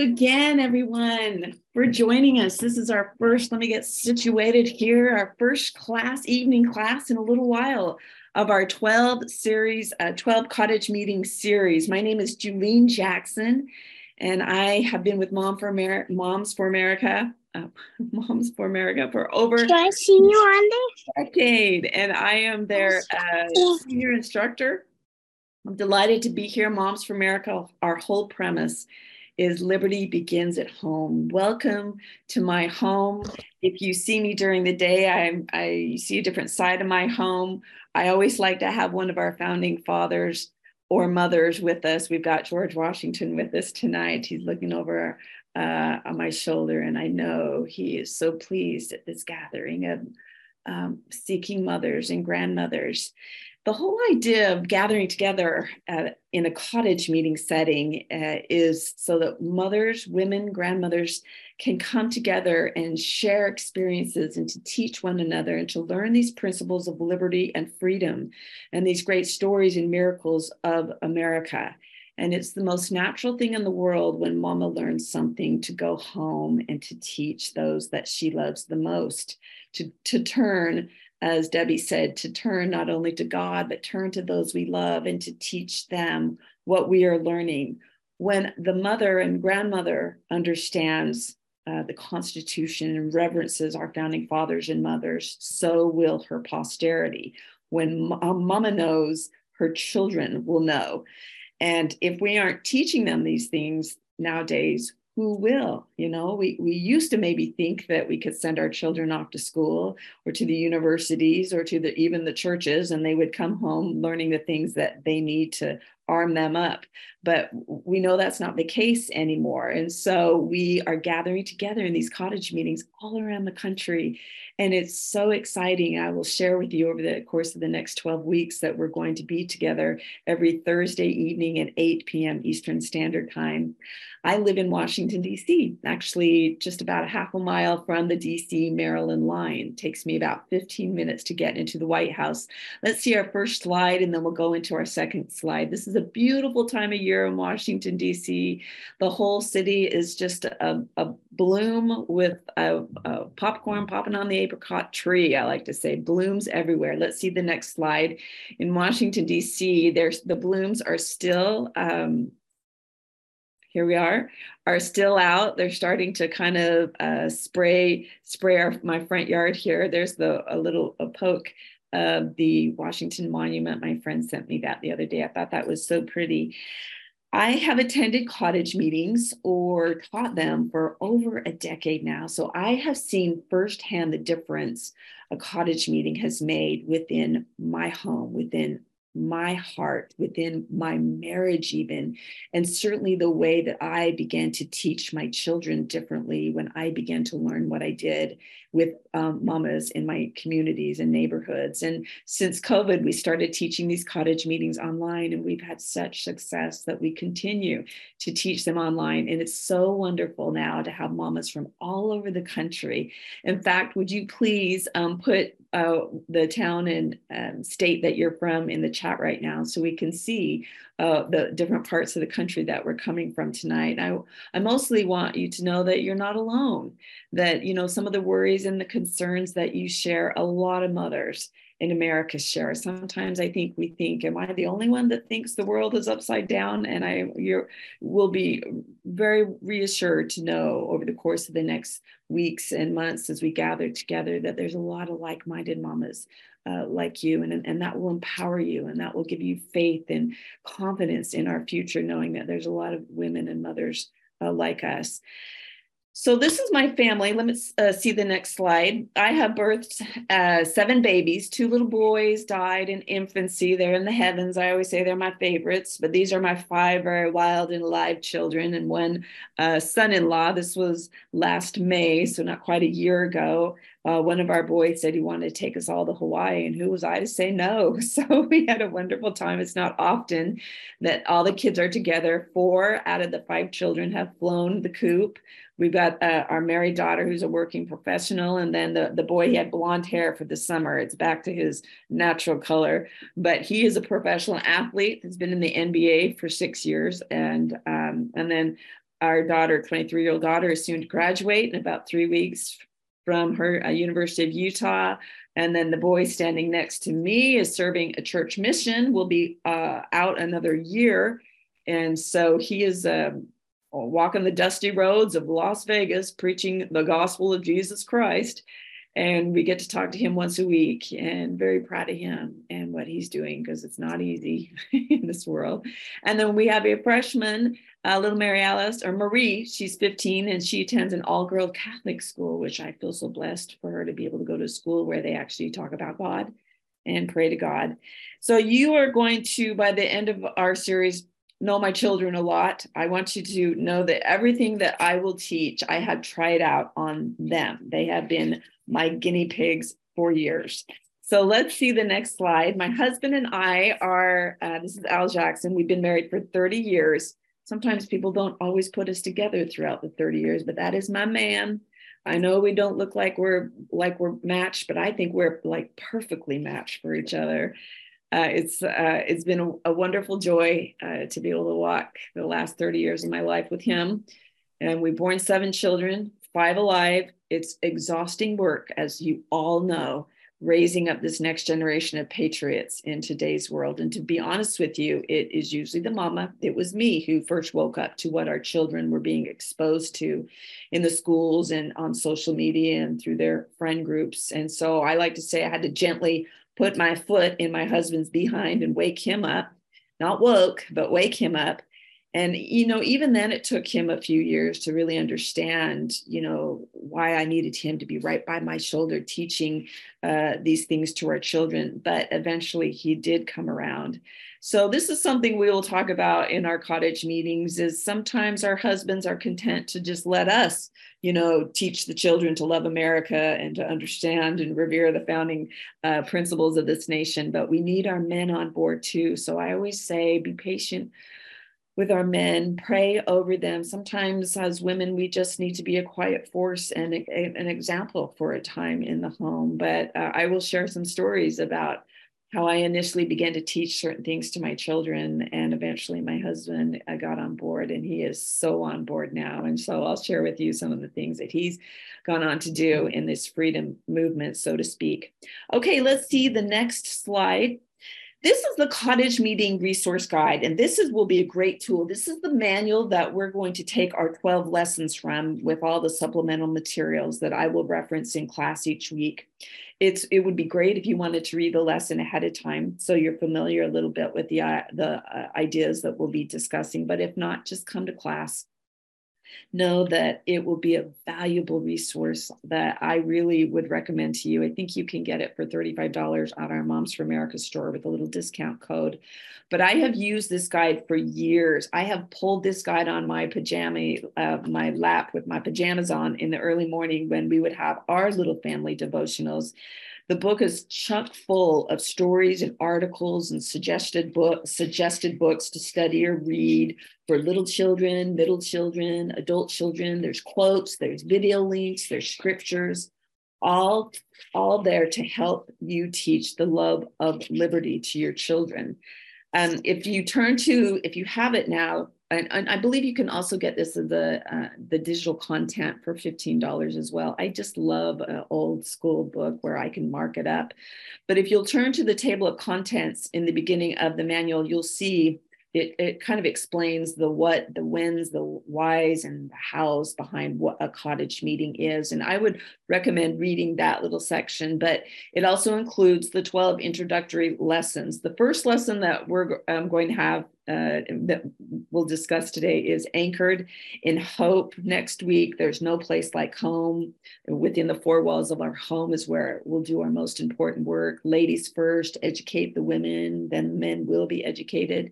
you again, everyone, for joining us. This is our first, let me get situated here, our first class, evening class in a little while of our 12 series, uh, 12 cottage meeting series. My name is Julene Jackson, and I have been with Mom for America, Moms for America, uh, Moms for America for over Should I see you on there? decade, and I am their uh, senior instructor. I'm delighted to be here. Moms for America, our whole premise is liberty begins at home. Welcome to my home. If you see me during the day, I, I see a different side of my home. I always like to have one of our founding fathers or mothers with us. We've got George Washington with us tonight. He's looking over uh, on my shoulder, and I know he is so pleased at this gathering of um, seeking mothers and grandmothers the whole idea of gathering together uh, in a cottage meeting setting uh, is so that mothers, women, grandmothers can come together and share experiences and to teach one another and to learn these principles of liberty and freedom and these great stories and miracles of America. And it's the most natural thing in the world when mama learns something to go home and to teach those that she loves the most, to, to turn as Debbie said, to turn not only to God, but turn to those we love and to teach them what we are learning. When the mother and grandmother understands uh, the Constitution and reverences our founding fathers and mothers, so will her posterity. When m- mama knows, her children will know. And if we aren't teaching them these things nowadays, who will you know? We, we used to maybe think that we could send our children off to school or to the universities or to the even the churches and they would come home learning the things that they need to arm them up. But we know that's not the case anymore. And so we are gathering together in these cottage meetings all around the country and it's so exciting i will share with you over the course of the next 12 weeks that we're going to be together every thursday evening at 8 p.m eastern standard time I live in Washington, D.C., actually just about a half a mile from the D.C. Maryland line. It takes me about 15 minutes to get into the White House. Let's see our first slide, and then we'll go into our second slide. This is a beautiful time of year in Washington, D.C. The whole city is just a, a bloom with a, a popcorn popping on the apricot tree. I like to say blooms everywhere. Let's see the next slide. In Washington, D.C., there's the blooms are still um, here we are, are still out. They're starting to kind of uh, spray spray our, my front yard here. There's the a little a poke of the Washington Monument. My friend sent me that the other day. I thought that was so pretty. I have attended cottage meetings or taught them for over a decade now. So I have seen firsthand the difference a cottage meeting has made within my home, within my heart, within my marriage, even. And certainly the way that I began to teach my children differently when I began to learn what I did with um, mamas in my communities and neighborhoods. And since COVID, we started teaching these cottage meetings online, and we've had such success that we continue to teach them online. And it's so wonderful now to have mamas from all over the country. In fact, would you please um, put uh, the town and um, state that you're from in the chat right now so we can see uh, the different parts of the country that we're coming from tonight. I, I mostly want you to know that you're not alone, that, you know, some of the worries and the concerns that you share, a lot of mothers in America share. Sometimes I think we think, am I the only one that thinks the world is upside down? And I you will be very reassured to know over the course of the next weeks and months as we gather together that there's a lot of like-minded mamas uh, like you and, and that will empower you and that will give you faith and confidence in our future knowing that there's a lot of women and mothers uh, like us so this is my family. Let me uh, see the next slide. I have birthed uh, seven babies. Two little boys died in infancy. They're in the heavens. I always say they're my favorites, but these are my five very wild and alive children. And one uh, son-in-law. This was last May, so not quite a year ago uh, one of our boys said he wanted to take us all to Hawaii, and who was I to say no? So we had a wonderful time. It's not often that all the kids are together. Four out of the five children have flown the coop. We've got uh, our married daughter who's a working professional, and then the, the boy, he had blonde hair for the summer. It's back to his natural color, but he is a professional athlete. Has been in the NBA for six years, and um, and then our daughter, 23 year old daughter, is soon to graduate in about three weeks from her uh, University of Utah. And then the boy standing next to me is serving a church mission, will be uh, out another year. And so he is um, walking the dusty roads of Las Vegas, preaching the gospel of Jesus Christ and we get to talk to him once a week and very proud of him and what he's doing because it's not easy in this world and then we have a freshman uh, little mary alice or marie she's 15 and she attends an all-girl catholic school which i feel so blessed for her to be able to go to school where they actually talk about god and pray to god so you are going to by the end of our series know my children a lot. I want you to know that everything that I will teach, I have tried out on them. They have been my guinea pigs for years. So let's see the next slide. My husband and I are, uh, this is Al Jackson. We've been married for 30 years. Sometimes people don't always put us together throughout the 30 years, but that is my man. I know we don't look like we're like we're matched, but I think we're like perfectly matched for each other. Uh, it's uh, it's been a, a wonderful joy uh, to be able to walk the last 30 years of my life with him. And we've born seven children, five alive. It's exhausting work, as you all know, raising up this next generation of patriots in today's world. And to be honest with you, it is usually the mama. It was me who first woke up to what our children were being exposed to in the schools and on social media and through their friend groups. And so I like to say I had to gently put my foot in my husband's behind and wake him up, not woke, but wake him up and you know even then it took him a few years to really understand you know why i needed him to be right by my shoulder teaching uh, these things to our children but eventually he did come around. So this is something we will talk about in our cottage meetings is sometimes our husbands are content to just let us you know teach the children to love america and to understand and revere the founding uh, principles of this nation but we need our men on board too. So i always say be patient with our men, pray over them. Sometimes, as women, we just need to be a quiet force and a, a, an example for a time in the home. But uh, I will share some stories about how I initially began to teach certain things to my children, and eventually my husband uh, got on board, and he is so on board now. And so I'll share with you some of the things that he's gone on to do in this freedom movement, so to speak. Okay, let's see the next slide. This is the cottage meeting resource guide, and this is will be a great tool. This is the manual that we're going to take our 12 lessons from with all the supplemental materials that I will reference in class each week. It's it would be great if you wanted to read the lesson ahead of time so you're familiar a little bit with the uh, the uh, ideas that we'll be discussing, but if not, just come to class know that it will be a valuable resource that I really would recommend to you. I think you can get it for $35 at our Moms for America store with a little discount code. But I have used this guide for years. I have pulled this guide on my pajama, uh, my lap with my pajamas on in the early morning when we would have our little family devotionals. The book is chock full of stories and articles and suggested book, suggested books to study or read for little children, middle children, adult children. There's quotes, there's video links, there's scriptures, all, all there to help you teach the love of liberty to your children. Um, if you turn to, if you have it now, and, and, I believe you can also get this as the uh, the digital content for fifteen dollars as well. I just love an old school book where I can mark it up. But if you'll turn to the table of contents in the beginning of the manual, you'll see it, it kind of explains the what, the whens, the whys, and the hows behind what a cottage meeting is. And I would recommend reading that little section, but it also includes the 12 introductory lessons. The first lesson that we're um, going to have uh, that we'll discuss today is anchored in hope. Next week, there's no place like home. Within the four walls of our home is where we'll do our most important work. Ladies first, educate the women, then men will be educated.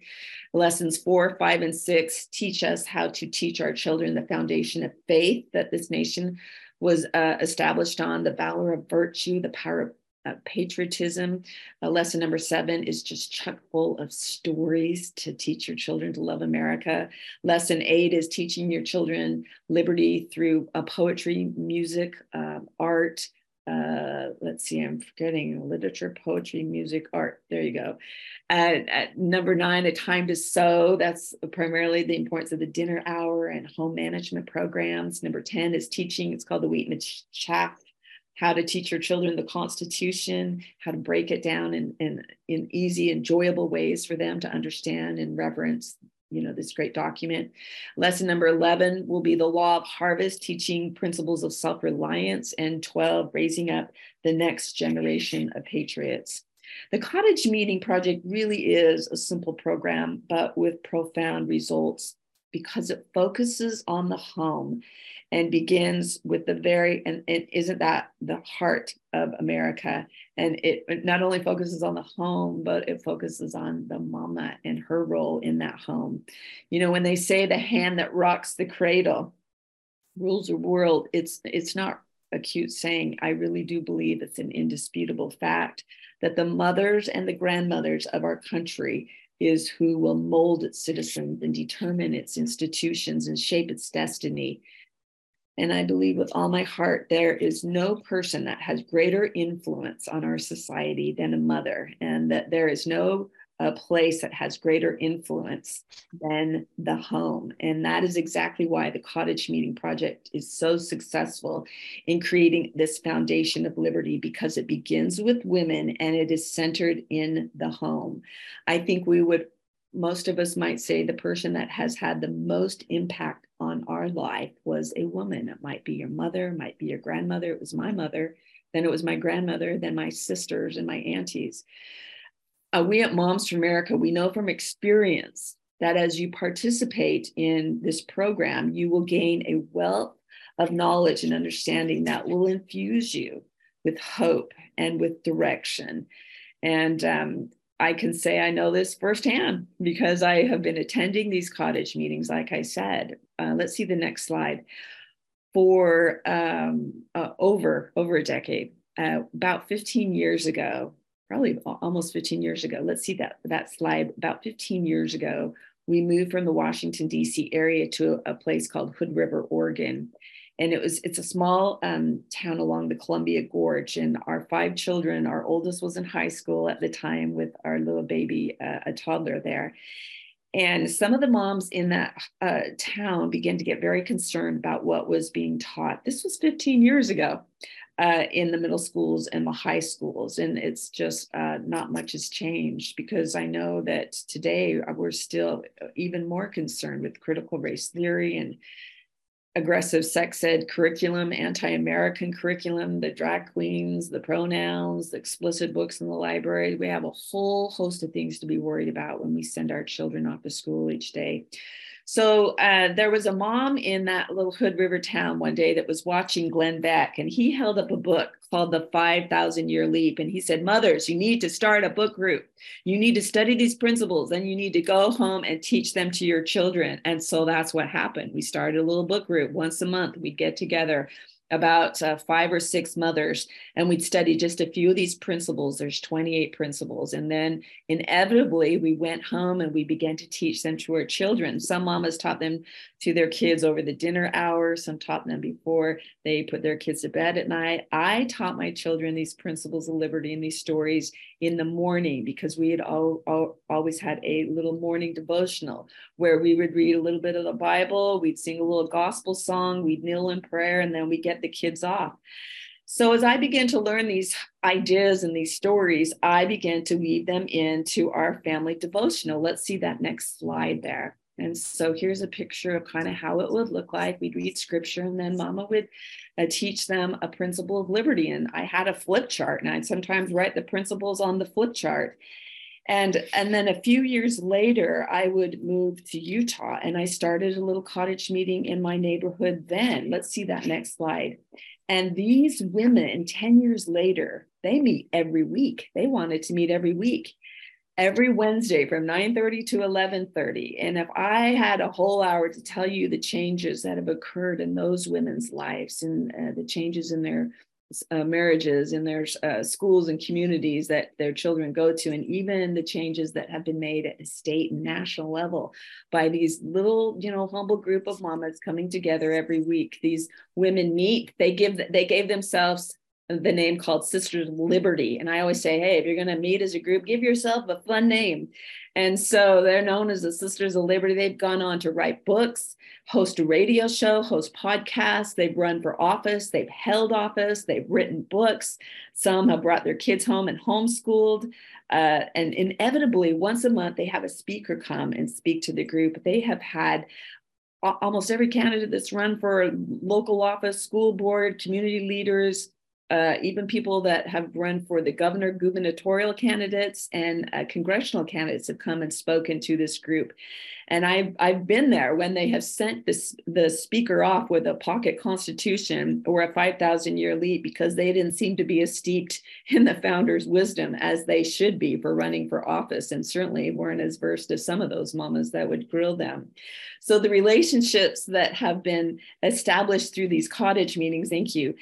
Lessons four, five, and six teach us how to teach our children the foundation of faith that this nation was uh, established on, the valor of virtue, the power of uh, patriotism. Uh, lesson number seven is just chock full of stories to teach your children to love America. Lesson eight is teaching your children liberty through uh, poetry, music, um, art, uh, let's see, I'm forgetting literature, poetry, music, art. There you go. At, at number nine, a time to sew. That's primarily the importance of the dinner hour and home management programs. Number 10 is teaching. It's called the Wheat and the Chaff how to teach your children the Constitution, how to break it down in, in, in easy, enjoyable ways for them to understand and reverence you know this great document. Lesson number 11 will be the law of harvest teaching principles of self-reliance and 12 raising up the next generation of patriots. The cottage meeting project really is a simple program but with profound results because it focuses on the home and begins with the very and isn't that the heart of america. And it, it not only focuses on the home but it focuses on the mama and her role in that home. You know when they say the hand that rocks the cradle rules the world it's it's not a cute saying. I really do believe it's an indisputable fact that the mothers and the grandmothers of our country is who will mold its citizens and determine its institutions and shape its destiny and I believe with all my heart, there is no person that has greater influence on our society than a mother, and that there is no a place that has greater influence than the home. And that is exactly why the Cottage Meeting Project is so successful in creating this foundation of liberty because it begins with women and it is centered in the home. I think we would, most of us might say, the person that has had the most impact on our life was a woman. It might be your mother, might be your grandmother. It was my mother, then it was my grandmother, then my sisters and my aunties. Uh, we at Moms for America, we know from experience that as you participate in this program, you will gain a wealth of knowledge and understanding that will infuse you with hope and with direction. And um, I can say I know this firsthand because I have been attending these cottage meetings, like I said. Uh, let's see the next slide. For um, uh, over over a decade, uh, about 15 years ago, probably almost 15 years ago. Let's see that that slide. About 15 years ago, we moved from the Washington D.C. area to a place called Hood River, Oregon, and it was it's a small um, town along the Columbia Gorge. And our five children, our oldest was in high school at the time with our little baby, uh, a toddler there. And some of the moms in that uh, town began to get very concerned about what was being taught. This was 15 years ago uh, in the middle schools and the high schools. And it's just uh, not much has changed because I know that today we're still even more concerned with critical race theory and aggressive sex ed curriculum, anti American curriculum, the drag queens, the pronouns, the explicit books in the library. We have a whole host of things to be worried about when we send our children off to school each day. So uh, there was a mom in that little Hood River town one day that was watching Glenn Beck, and he held up a book called The 5,000 Year Leap. And he said, Mothers, you need to start a book group. You need to study these principles, and you need to go home and teach them to your children. And so that's what happened. We started a little book group once a month. We'd get together about uh, five or six mothers and we'd study just a few of these principles. There's 28 principles. And then inevitably we went home and we began to teach them to our children. Some mamas taught them to their kids over the dinner hour. Some taught them before they put their kids to bed at night. I taught my children these principles of liberty and these stories in the morning because we had all, all, always had a little morning devotional where we would read a little bit of the bible we'd sing a little gospel song we'd kneel in prayer and then we get the kids off so as I began to learn these ideas and these stories, I began to weave them into our family devotional. Let's see that next slide there. And so here's a picture of kind of how it would look like. We'd read scripture, and then Mama would uh, teach them a principle of liberty. And I had a flip chart, and I'd sometimes write the principles on the flip chart. And, and then a few years later, I would move to Utah and I started a little cottage meeting in my neighborhood then. Let's see that next slide. And these women, 10 years later, they meet every week. They wanted to meet every week, every Wednesday from 9:30 to 11:30. And if I had a whole hour to tell you the changes that have occurred in those women's lives and uh, the changes in their uh, marriages in their uh, schools and communities that their children go to, and even the changes that have been made at the state and national level by these little, you know, humble group of mamas coming together every week. These women meet. They give. They gave themselves the name called Sisters of Liberty. And I always say, hey, if you're going to meet as a group, give yourself a fun name. And so they're known as the Sisters of Liberty. They've gone on to write books, host a radio show, host podcasts. They've run for office, they've held office, they've written books. Some have brought their kids home and homeschooled. Uh, and inevitably, once a month, they have a speaker come and speak to the group. They have had almost every candidate that's run for local office, school board, community leaders, uh, even people that have run for the governor, gubernatorial candidates, and uh, congressional candidates have come and spoken to this group. And I've, I've been there when they have sent this, the speaker off with a pocket constitution or a 5,000 year leap because they didn't seem to be as steeped in the founder's wisdom as they should be for running for office, and certainly weren't as versed as some of those mamas that would grill them. So the relationships that have been established through these cottage meetings, thank you,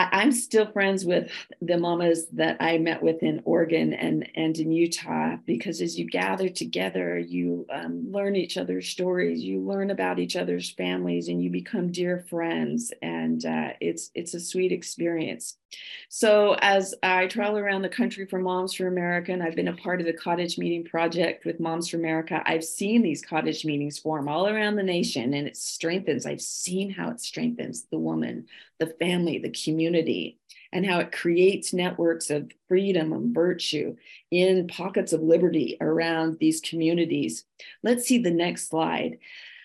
I, am still friends with the mamas that I met with in Oregon and, and in Utah because as you gather together, you um, learn each other's stories, you learn about each other's families, and you become dear friends. And uh, it's it's a sweet experience. So as I travel around the country for Moms for America, and I've been a part of the Cottage Meeting Project with Moms for America, I've seen these cottage meetings form all around the nation, and it strengthens. I've seen how it strengthens the woman, the family, the community, and how it creates networks of freedom and virtue in pockets of liberty around these communities. Let's see the next slide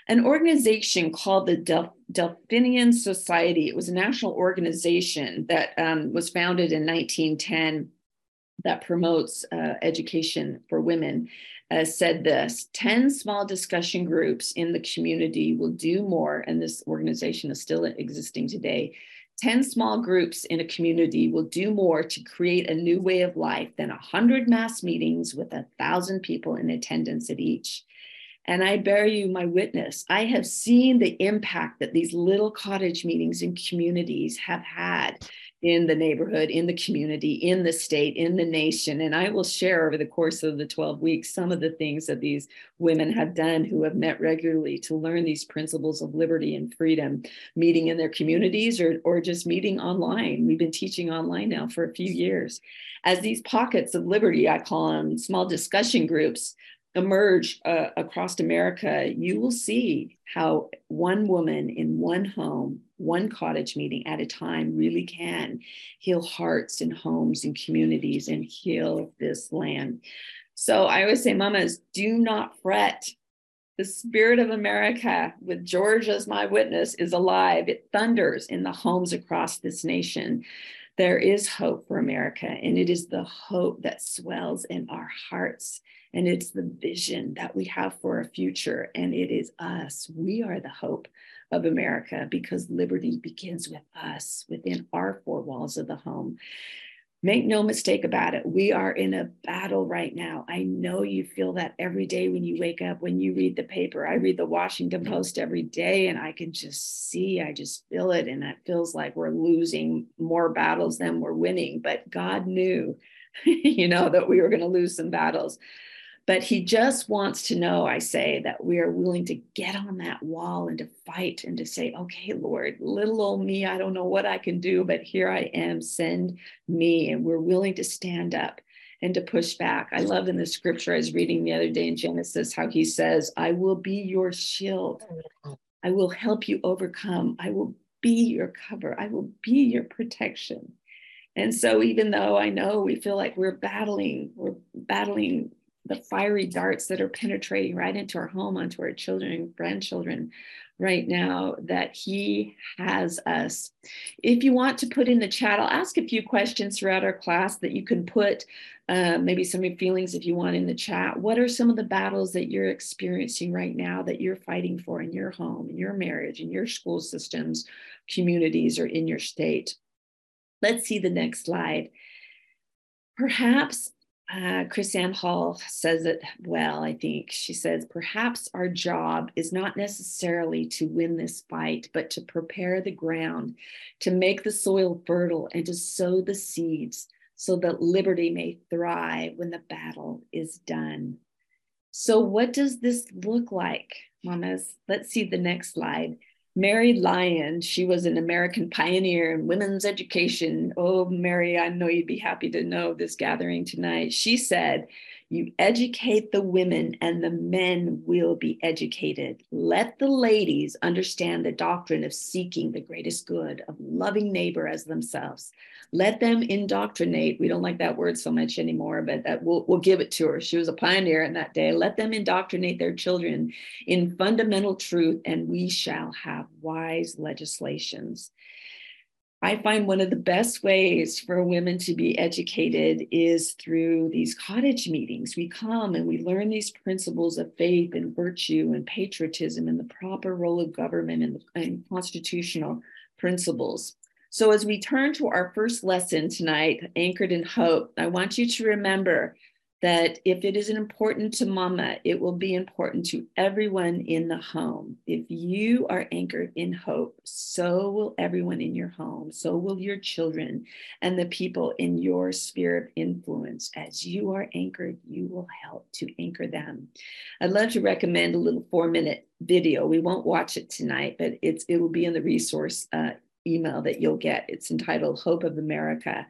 an organization called the Del- Delphian Society. It was a national organization that um, was founded in 1910 that promotes uh, education for women. Uh, said this 10 small discussion groups in the community will do more, and this organization is still existing today. 10 small groups in a community will do more to create a new way of life than 100 mass meetings with a thousand people in attendance at each. And I bear you my witness. I have seen the impact that these little cottage meetings and communities have had in the neighborhood, in the community, in the state, in the nation. And I will share over the course of the 12 weeks some of the things that these women have done who have met regularly to learn these principles of liberty and freedom, meeting in their communities or, or just meeting online. We've been teaching online now for a few years. As these pockets of liberty, I call them small discussion groups, emerge uh, across America, you will see how one woman in one home, one cottage meeting at a time really can heal hearts and homes and communities and heal this land. So I always say, mamas, do not fret. The spirit of America, with George as my witness, is alive. It thunders in the homes across this nation. There is hope for America, and it is the hope that swells in our hearts and it's the vision that we have for a future. And it is us. We are the hope of America because liberty begins with us within our four walls of the home. Make no mistake about it. We are in a battle right now. I know you feel that every day when you wake up, when you read the paper. I read the Washington Post every day and I can just see, I just feel it. And it feels like we're losing more battles than we're winning. But God knew, you know, that we were going to lose some battles. But he just wants to know, I say, that we are willing to get on that wall and to fight and to say, okay, Lord, little old me, I don't know what I can do, but here I am, send me. And we're willing to stand up and to push back. I love in the scripture I was reading the other day in Genesis how he says, I will be your shield. I will help you overcome. I will be your cover. I will be your protection. And so, even though I know we feel like we're battling, we're battling the fiery darts that are penetrating right into our home, onto our children and grandchildren right now, that He has us. If you want to put in the chat, I'll ask a few questions throughout our class that you can put uh, maybe some of your feelings if you want in the chat. What are some of the battles that you're experiencing right now that you're fighting for in your home, in your marriage, in your school systems, communities, or in your state? Let's see the next slide. Perhaps uh, KrisAnne Hall says it well, I think. She says, perhaps our job is not necessarily to win this fight, but to prepare the ground, to make the soil fertile, and to sow the seeds so that liberty may thrive when the battle is done. So, what does this look like, mamas? Let's see the next slide. Mary Lyon, she was an American pioneer in women's education. Oh, Mary, I know you'd be happy to know this gathering tonight. She said, You educate the women, and the men will be educated. Let the ladies understand the doctrine of seeking the greatest good, of loving neighbor as themselves. Let them indoctrinate. We don't like that word so much anymore, but that we'll, we'll give it to her. She was a pioneer in that day. Let them indoctrinate their children in fundamental truth, and we shall have wise legislations. I find one of the best ways for women to be educated is through these cottage meetings. We come and we learn these principles of faith and virtue and patriotism and the proper role of government and, and constitutional principles. So, as we turn to our first lesson tonight, Anchored in Hope, I want you to remember that if it is important to mama, it will be important to everyone in the home. If you are anchored in hope, so will everyone in your home, so will your children and the people in your sphere of influence. As you are anchored, you will help to anchor them. I'd love to recommend a little four minute video. We won't watch it tonight, but it's it will be in the resource uh, email that you'll get. It's entitled Hope of America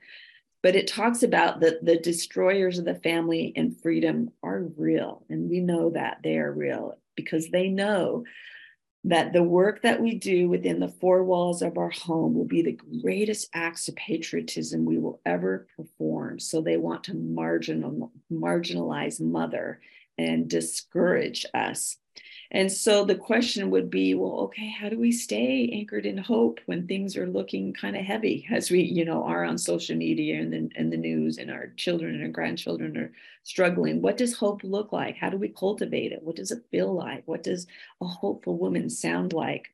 but it talks about that the destroyers of the family and freedom are real. And we know that they are real because they know that the work that we do within the four walls of our home will be the greatest acts of patriotism we will ever perform. So they want to marginal, marginalize mother and discourage us. And so the question would be, well, okay, how do we stay anchored in hope when things are looking kind of heavy as we, you know, are on social media and the, and the news and our children and our grandchildren are struggling? What does hope look like? How do we cultivate it? What does it feel like? What does a hopeful woman sound like?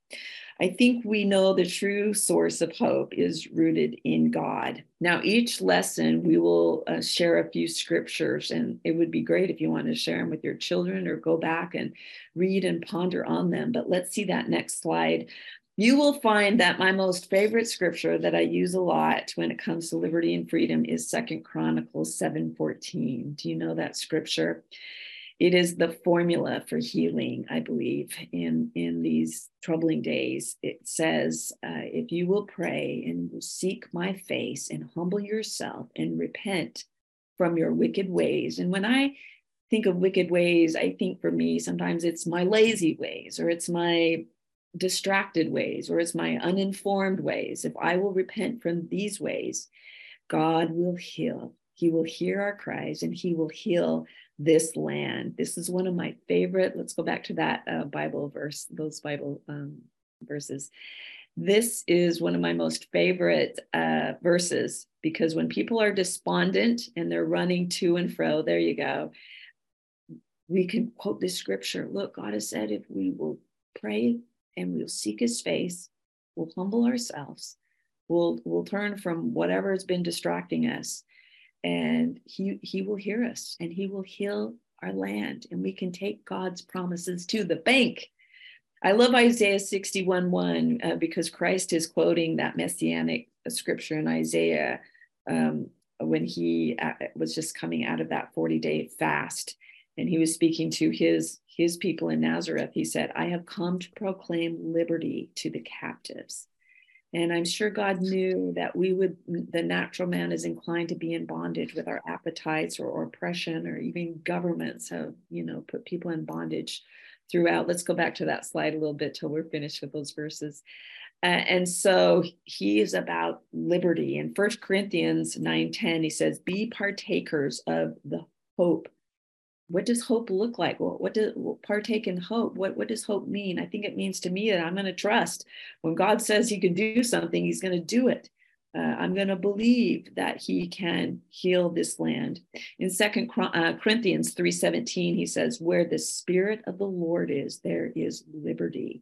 I think we know the true source of hope is rooted in God. Now, each lesson we will uh, share a few scriptures, and it would be great if you want to share them with your children or go back and read and ponder on them. But let's see that next slide. You will find that my most favorite scripture that I use a lot when it comes to liberty and freedom is Second Chronicles 7:14. Do you know that scripture? It is the formula for healing, I believe, in, in these troubling days. It says, uh, if you will pray and seek my face and humble yourself and repent from your wicked ways. And when I think of wicked ways, I think for me, sometimes it's my lazy ways or it's my distracted ways or it's my uninformed ways. If I will repent from these ways, God will heal. He will hear our cries and he will heal this land. This is one of my favorite. Let's go back to that uh, Bible verse, those Bible um, verses. This is one of my most favorite uh, verses because when people are despondent and they're running to and fro, there you go. We can quote this scripture. Look, God has said, if we will pray and we'll seek his face, we'll humble ourselves, we'll, we'll turn from whatever has been distracting us and he he will hear us and he will heal our land and we can take god's promises to the bank. I love isaiah 61 1 uh, because christ is quoting that messianic scripture in isaiah um, when he uh, was just coming out of that 40 day fast. And he was speaking to his his people in nazareth. He said i have come to proclaim liberty to the captives and I'm sure God knew that we would, the natural man is inclined to be in bondage with our appetites or, oppression, or even governments have, you know, put people in bondage throughout. Let's go back to that slide a little bit till we're finished with those verses. Uh, and so he is about liberty. In First Corinthians 9 10, he says, Be partakers of the hope what does hope look like? Well, what does partake in hope? What, what does hope mean? I think it means to me that I'm going to trust when God says he can do something, he's going to do it. Uh, I'm going to believe that he can heal this land. In Second uh, Corinthians 3:17, he says, "Where the Spirit of the Lord is, there is liberty."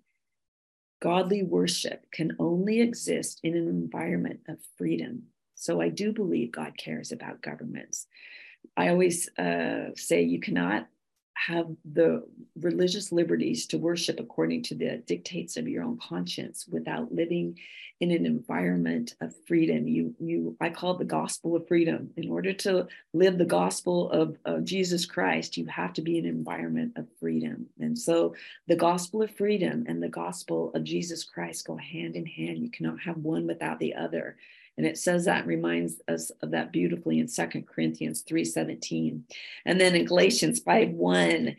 Godly worship can only exist in an environment of freedom. So I do believe God cares about governments. I always uh, say you cannot have the religious liberties to worship according to the dictates of your own conscience without living in an environment of freedom. You, you, I call it the gospel of freedom. In order to live the gospel of, of Jesus Christ, you have to be in an environment of freedom. And so the gospel of freedom and the gospel of Jesus Christ go hand in hand. You cannot have one without the other. And it says that reminds us of that beautifully in Second Corinthians 3:17. And then in Galatians 5:1,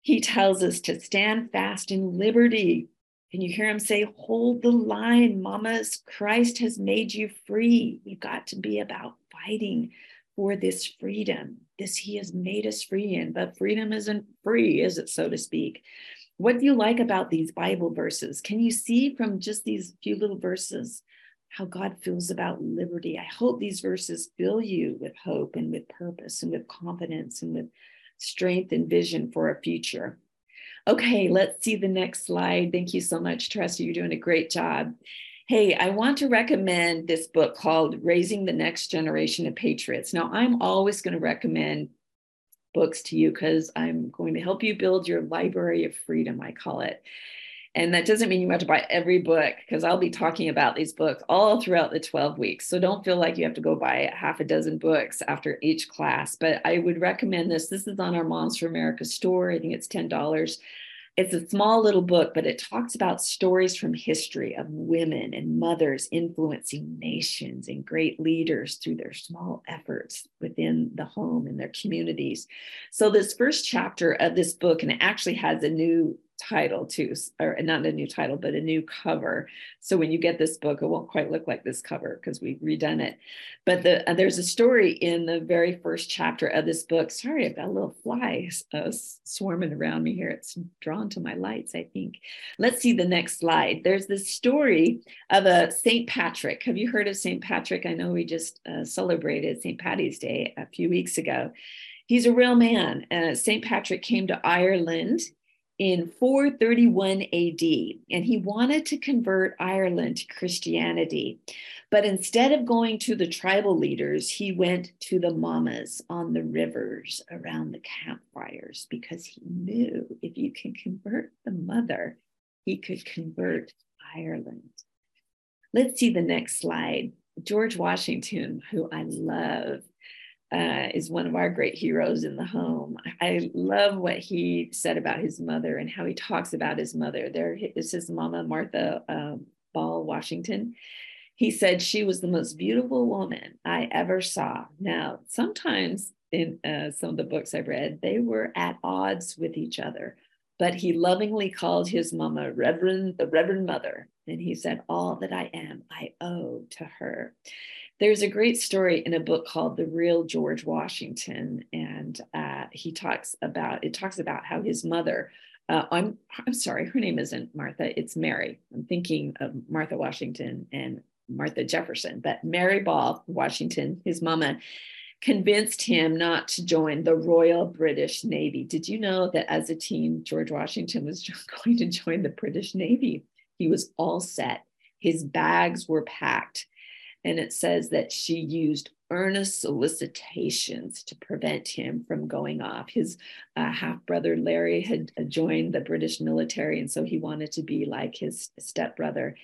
he tells us to stand fast in liberty. Can you hear him say, hold the line, mamas? Christ has made you free. We've got to be about fighting for this freedom. This he has made us free in, but freedom isn't free, is it, so to speak? What do you like about these Bible verses? Can you see from just these few little verses how God feels about liberty. I hope these verses fill you with hope and with purpose and with confidence and with strength and vision for a future. Okay, let's see the next slide. Thank you so much, Teresa. You're doing a great job. Hey, I want to recommend this book called Raising the Next Generation of Patriots. Now, I'm always going to recommend books to you because I'm going to help you build your library of freedom, I call it. And that doesn't mean you have to buy every book because I'll be talking about these books all throughout the 12 weeks. So don't feel like you have to go buy half a dozen books after each class. But I would recommend this. This is on our Moms for America store. I think it's $10. It's a small little book, but it talks about stories from history of women and mothers influencing nations and great leaders through their small efforts within the home and their communities. So, this first chapter of this book, and it actually has a new title too, or not a new title, but a new cover. So when you get this book, it won't quite look like this cover because we've redone it. But the, uh, there's a story in the very first chapter of this book. Sorry, I've got a little fly uh, swarming around me here. It's drawn to my lights, I think. Let's see the next slide. There's this story of a St. Patrick. Have you heard of St. Patrick? I know we just uh, celebrated St. Patty's Day a few weeks ago. He's a real man. Uh, St. Patrick came to Ireland in 431 AD, and he wanted to convert Ireland to Christianity. But instead of going to the tribal leaders, he went to the mamas on the rivers around the campfires because he knew if you can convert the mother, he could convert Ireland. Let's see the next slide. George Washington, who I love, uh, is one of our great heroes in the home. I love what he said about his mother and how he talks about his mother. There is his mama, Martha um, Ball Washington. He said she was the most beautiful woman I ever saw. Now, sometimes in uh, some of the books I've read, they were at odds with each other, but he lovingly called his mama Reverend, the Reverend Mother. And he said, All that I am, I owe to her. There's a great story in a book called The Real George Washington, and uh, he talks about it talks about how his mother. Uh, I'm I'm sorry, her name isn't Martha. It's Mary. I'm thinking of Martha Washington and Martha Jefferson, but Mary Ball Washington, his mama, convinced him not to join the Royal British Navy. Did you know that as a teen, George Washington was going to join the British Navy? He was all set. His bags were packed and it says that she used earnest solicitations to prevent him from going off. His uh, half brother Larry had joined the British military, and so he wanted to be like his stepbrother.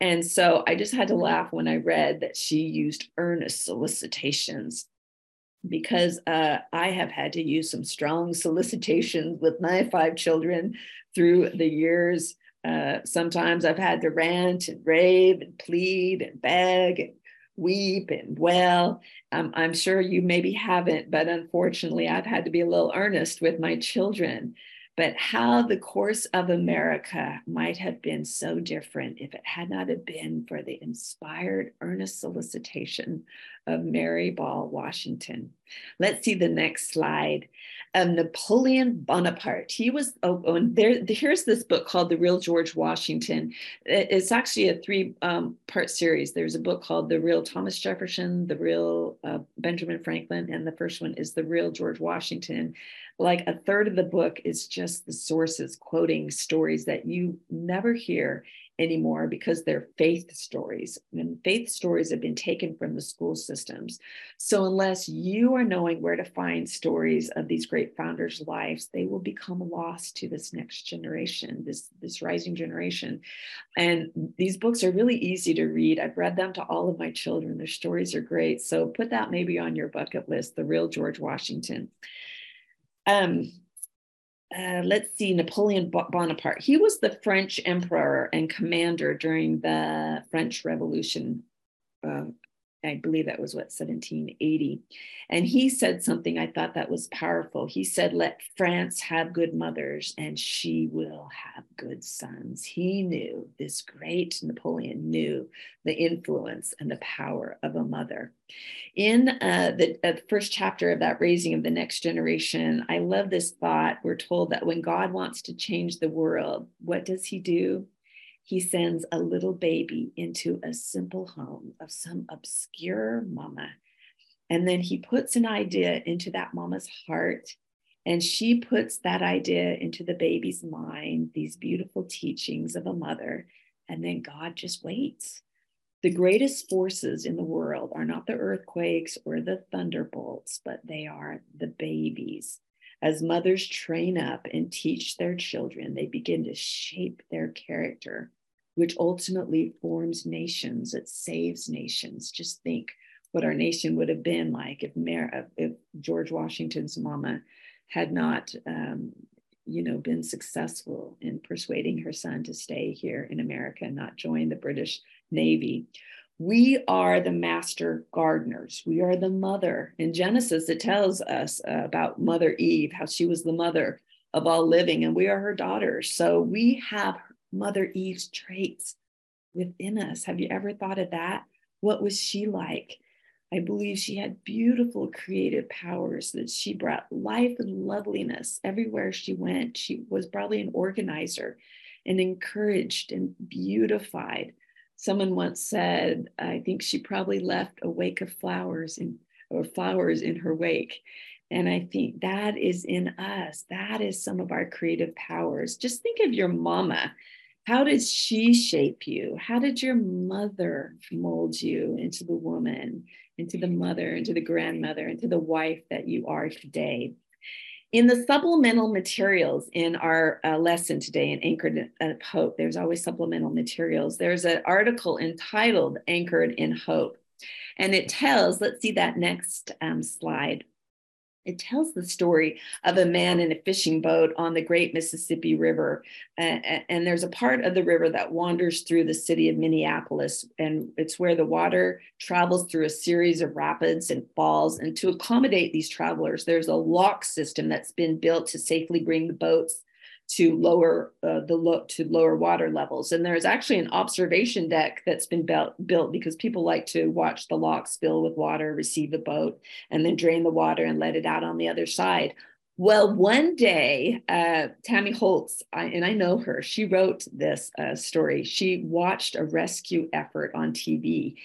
And so I just had to laugh when I read that she used earnest solicitations because uh, I have had to use some strong solicitations with my five children through the years. Uh, sometimes I've had to rant and rave and plead and beg and weep and well. Um, I'm sure you maybe haven't, but unfortunately, I've had to be a little earnest with my children but how the course of America might have been so different if it had not have been for the inspired, earnest solicitation of Mary Ball Washington. Let's see the next slide. Um, Napoleon Bonaparte. He was, oh, oh and there, here's this book called The Real George Washington. It's actually a three um, part series. There's a book called The Real Thomas Jefferson, The Real uh, Benjamin Franklin, and the first one is The Real George Washington like a third of the book is just the sources quoting stories that you never hear anymore because they're faith stories. And faith stories have been taken from the school systems. So unless you are knowing where to find stories of these great founders lives they will become lost to this next generation this this rising generation. And these books are really easy to read. I've read them to all of my children. Their stories are great. So put that maybe on your bucket list the real george washington. Um, uh, let's see, Napoleon Bonaparte. He was the French emperor and commander during the French Revolution. Uh, I believe that was what 1780. And he said something I thought that was powerful. He said, Let France have good mothers and she will have good sons. He knew, this great Napoleon knew the influence and the power of a mother. In uh, the uh, first chapter of that raising of the next generation, I love this thought. We're told that when God wants to change the world, what does he do? He sends a little baby into a simple home of some obscure mama. And then he puts an idea into that mama's heart. And she puts that idea into the baby's mind, these beautiful teachings of a mother. And then God just waits. The greatest forces in the world are not the earthquakes or the thunderbolts, but they are the babies. As mothers train up and teach their children, they begin to shape their character which ultimately forms nations. It saves nations. Just think what our nation would have been like if, if George Washington's mama had not, um, you know, been successful in persuading her son to stay here in America and not join the British Navy. We are the master gardeners. We are the mother. In Genesis, it tells us uh, about Mother Eve, how she was the mother of all living, and we are her daughters. So we have Mother Eve's traits within us. Have you ever thought of that? What was she like? I believe she had beautiful creative powers that she brought life and loveliness everywhere she went. She was probably an organizer and encouraged and beautified. Someone once said, I think she probably left a wake of flowers in, or flowers in her wake. And I think that is in us. That is some of our creative powers. Just think of your mama how did she shape you? How did your mother mold you into the woman, into the mother, into the grandmother, into the wife that you are today? In the supplemental materials in our uh, lesson today in Anchored in Hope, there's always supplemental materials. There's an article entitled Anchored in Hope. And it tells, let's see that next um, slide it tells the story of a man in a fishing boat on the great Mississippi River. Uh, and there's a part of the river that wanders through the city of Minneapolis. And it's where the water travels through a series of rapids and falls. And to accommodate these travelers, there's a lock system that's been built to safely bring the boats to lower uh, the look to lower water levels. And there's actually an observation deck that's been built, built because people like to watch the locks fill with water, receive the boat, and then drain the water and let it out on the other side. Well, one day, uh, Tammy Holtz, I, and I know her, she wrote this uh, story. She watched a rescue effort on TV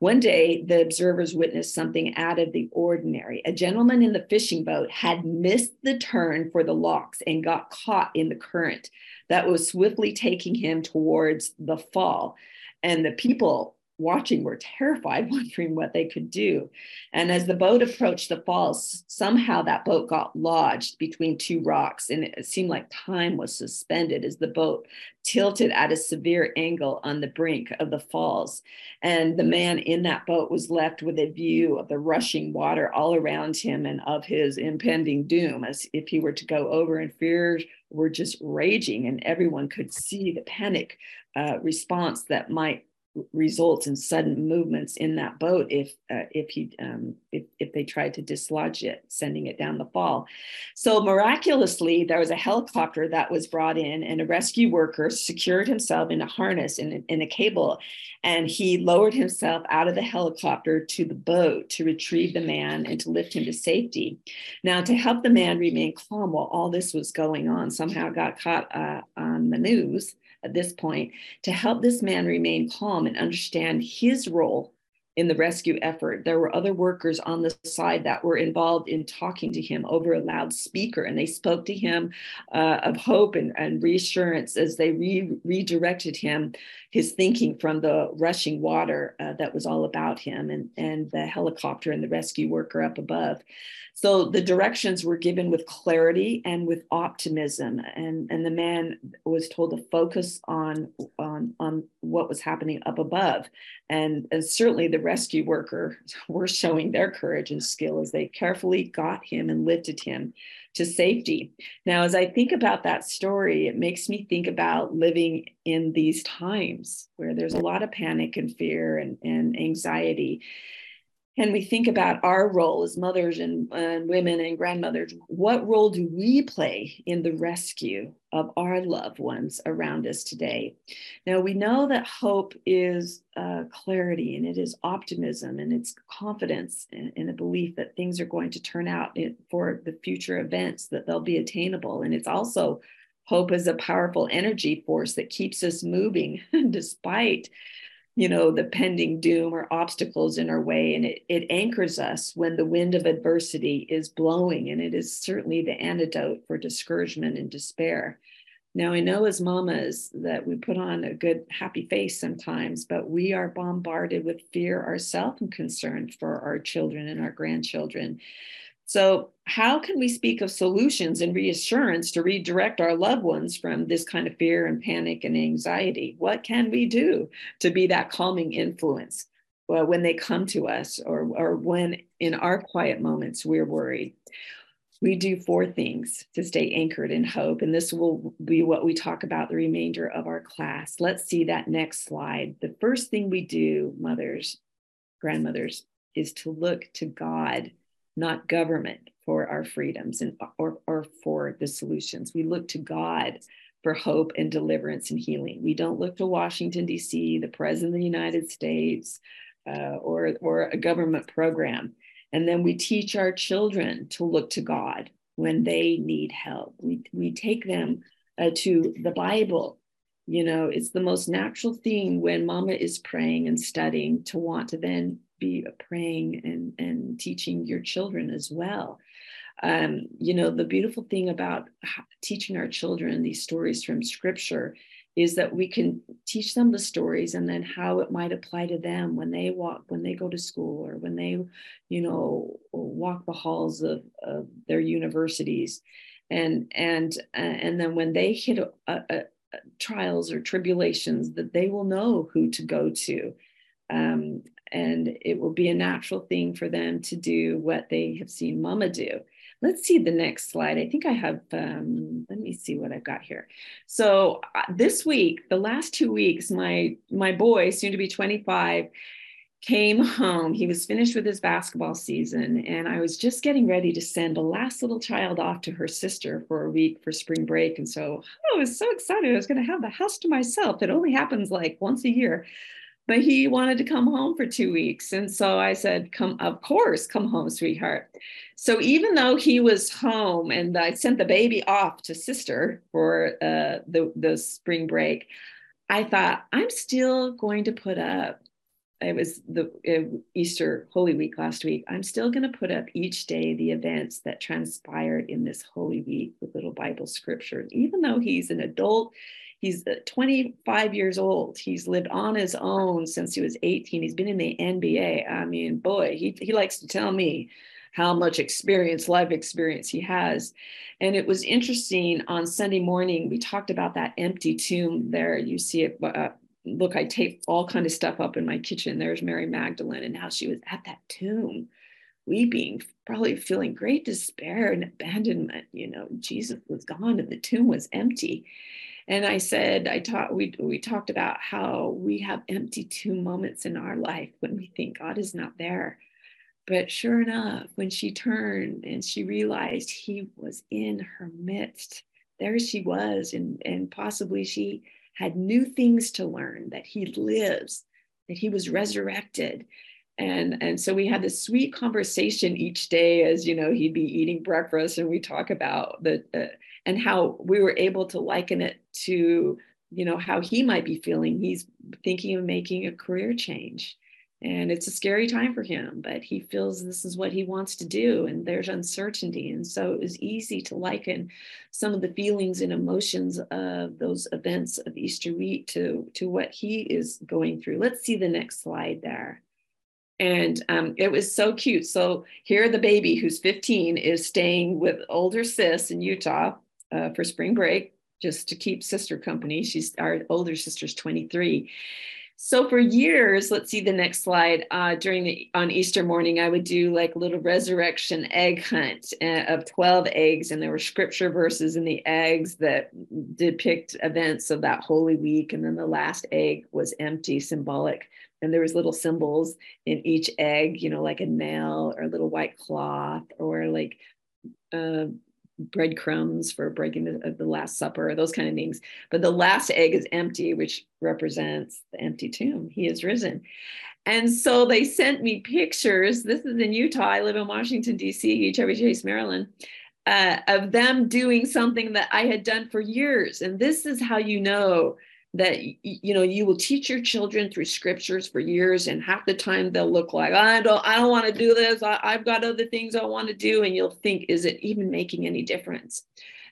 one day, the observers witnessed something out of the ordinary. A gentleman in the fishing boat had missed the turn for the locks and got caught in the current that was swiftly taking him towards the fall. And the people watching were terrified, wondering what they could do. And as the boat approached the falls, somehow that boat got lodged between two rocks, and it seemed like time was suspended as the boat tilted at a severe angle on the brink of the falls. And the man in that boat was left with a view of the rushing water all around him and of his impending doom, as if he were to go over, and fears were just raging, and everyone could see the panic uh, response that might results in sudden movements in that boat if uh, if he um, if, if they tried to dislodge it sending it down the fall. So miraculously there was a helicopter that was brought in and a rescue worker secured himself in a harness in, in a cable and he lowered himself out of the helicopter to the boat to retrieve the man and to lift him to safety. Now to help the man remain calm while all this was going on somehow got caught uh, on the news at this point to help this man remain calm and understand his role in the rescue effort. There were other workers on the side that were involved in talking to him over a loudspeaker, and they spoke to him uh, of hope and, and, reassurance as they re- redirected him, his thinking from the rushing water uh, that was all about him and, and the helicopter and the rescue worker up above. So the directions were given with clarity and with optimism, and, and the man was told to focus on, on, on what was happening up above. And, and certainly the rescue worker were showing their courage and skill as they carefully got him and lifted him to safety. Now, as I think about that story, it makes me think about living in these times where there's a lot of panic and fear and, and anxiety and we think about our role as mothers and, and, women and grandmothers, what role do we play in the rescue of our loved ones around us today? Now, we know that hope is uh, clarity and it is optimism and it's confidence in, a belief that things are going to turn out in, for the future events, that they'll be attainable. And it's also hope is a powerful energy force that keeps us moving despite you know the pending doom or obstacles in our way and it, it anchors us when the wind of adversity is blowing and it is certainly the antidote for discouragement and despair. Now i know as mamas that we put on a good happy face sometimes but we are bombarded with fear ourselves and concern for our children and our grandchildren so, how can we speak of solutions and reassurance to redirect our loved ones from this kind of fear and panic and anxiety? What can we do to be that calming influence when they come to us or, or when in our quiet moments we're worried? We do four things to stay anchored in hope, and this will be what we talk about the remainder of our class. Let's see that next slide. The first thing we do, mothers, grandmothers, is to look to God not government for our freedoms and or, or for the solutions. We look to God for hope and deliverance and healing. We don't look to Washington, D.C., the President of the United States, uh, or, or a government program. And then we teach our children to look to God when they need help. We, we take them uh, to the Bible. You know, it's the most natural thing when mama is praying and studying to want to then be praying and, and teaching your children as well. Um, you know, the beautiful thing about teaching our children these stories from scripture is that we can teach them the stories and then how it might apply to them when they walk when they go to school or when they you know walk the halls of, of their universities and and uh, and then when they hit a, a, a trials or tribulations that they will know who to go to um, and it will be a natural thing for them to do what they have seen mama do. Let's see the next slide. I think i have um, let me see what i've got here. So uh, this week the last two weeks my my boy soon to be 25 came home. He was finished with his basketball season and i was just getting ready to send the last little child off to her sister for a week for spring break. And so i was so excited. I was going to have the house to myself. It only happens like once a year but he wanted to come home for two weeks. And so I said, Come, of course, come home, sweetheart. So even though he was home and I sent the baby off to sister for uh, the, the spring break, I thought, I'm still going to put up. It was the uh, Easter Holy Week last week. I'm still going to put up each day the events that transpired in this Holy Week with little Bible scripture. Even though he's an adult, He's uh, 25 years old. He's lived on his own since he was 18. He's been in the NBA. I mean, boy, he, he likes to tell me how much experience, life experience he has. And it was interesting on Sunday morning, we talked about that empty tomb there. You see it. Uh, look, I taped all kind of stuff up in my kitchen. There's Mary Magdalene and how she was at that tomb weeping, probably feeling great despair and abandonment. You know, Jesus was gone and the tomb was empty. And I said, I taught, we, we talked about how we have empty tomb moments in our life when we think God is not there. But sure enough, when she turned and she realized he was in her midst, there she was. And, and possibly she had new things to learn that he lives, that he was resurrected. And, and so we had this sweet conversation each day as you know he'd be eating breakfast and we talk about the uh, and how we were able to liken it to you know how he might be feeling. He's thinking of making a career change and it's a scary time for him but he feels this is what he wants to do and there's uncertainty and so it was easy to liken some of the feelings and emotions of those events of easter week to to what he is going through. Let's see the next slide there. And um, it was so cute. So here the baby who's 15 is staying with older sis in utah uh, for spring break just to keep sister company she's our older sister's 23 so for years, let's see the next slide. Uh, during the on Easter morning, I would do like little resurrection egg hunt uh, of twelve eggs, and there were scripture verses in the eggs that depict events of that holy week. And then the last egg was empty, symbolic, and there was little symbols in each egg, you know, like a nail or a little white cloth or like uh, breadcrumbs for breaking the, the last supper, those kind of things. But the last egg is empty, which represents the empty tomb. He is risen. And so they sent me pictures. This is in Utah. I live in Washington, D.C., Chevy Chase, Maryland. Uh, of them doing something that I had done for years. And this is how you know that you know you will teach your children through scriptures for years and half the time they'll look like i don't i don't want to do this. I, i've got other things i want to do and you'll think is it even making any difference?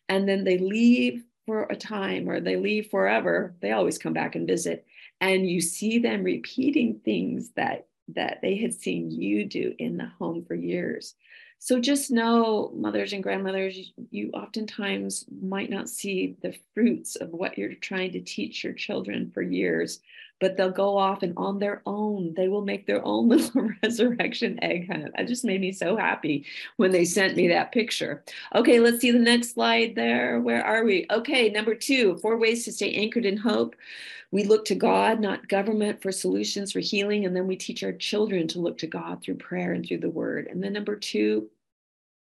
And then they leave for a time or they leave forever they always come back and visit and you see them repeating things that that they had seen you do in the home for years so just know, mothers and grandmothers, you oftentimes might not see the fruits of what you're trying to teach your children for years, but they'll go off and on their own, they will make their own little resurrection egg hunt. That just made me so happy when they sent me that picture. Okay, let's see the next slide there. Where are we? Okay, number two, four ways to stay anchored in hope. We look to God, not government, for solutions for healing. And then we teach our children to look to God through prayer and through the word. And then number two,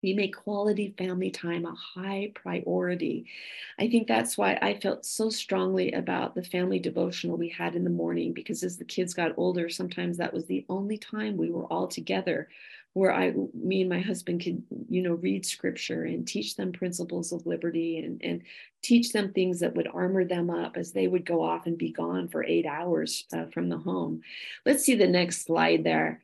we make quality family time a high priority. I think that's why I felt so strongly about the family devotional we had in the morning, because as the kids got older, sometimes that was the only time we were all together where I, me and my husband could, you know, read scripture and teach them principles of liberty and, and teach them things that would armor them up as they would go off and be gone for eight hours uh, from the home. Let's see the next slide there.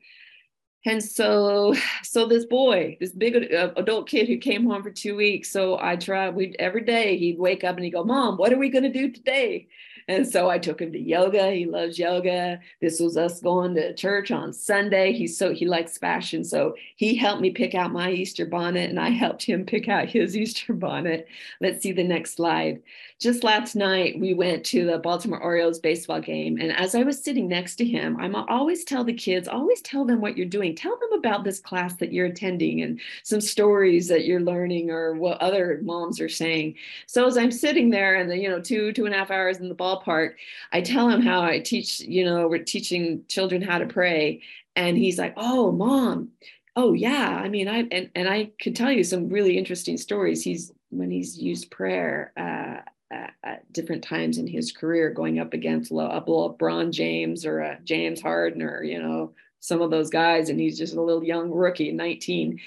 And so, so this boy, this big uh, adult kid who came home for two weeks. So I tried. We every day he'd wake up and he'd go, "Mom, what are we going to do today?" And so I took him to yoga. He loves yoga. This was us going to church on Sunday. He's so he likes fashion. So he helped me pick out my Easter bonnet and I helped him pick out his Easter bonnet. Let's see the next slide. Just last night we went to the Baltimore Orioles baseball game. And as I was sitting next to him, I'm always tell the kids, always tell them what you're doing. Tell them about this class that you're attending and some stories that you're learning or what other moms are saying. So as I'm sitting there and the, you know, two, two and a half hours in the ball ballpark, I tell him how I teach, you know, we're teaching children how to pray. And he's like, oh, mom, oh yeah. I mean, I and, and I could tell you some really interesting stories. He's when he's used prayer uh, at, at different times in his career, going up against a LeBron James or a James Harden or you know some of those guys, and he's just a little young rookie, 19.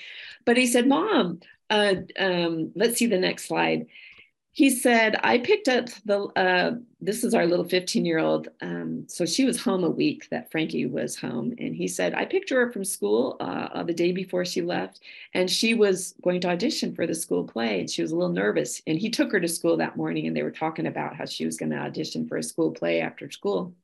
But he said, "Mom, uh, um, let's see the next slide." He said, I picked up the, uh, this is our little 15 year old. Um, so she was home a week that Frankie was home. And he said, I picked her up from school uh, the day before she left. And she was going to audition for the school play. And she was a little nervous. And he took her to school that morning and they were talking about how she was going to audition for a school play after school.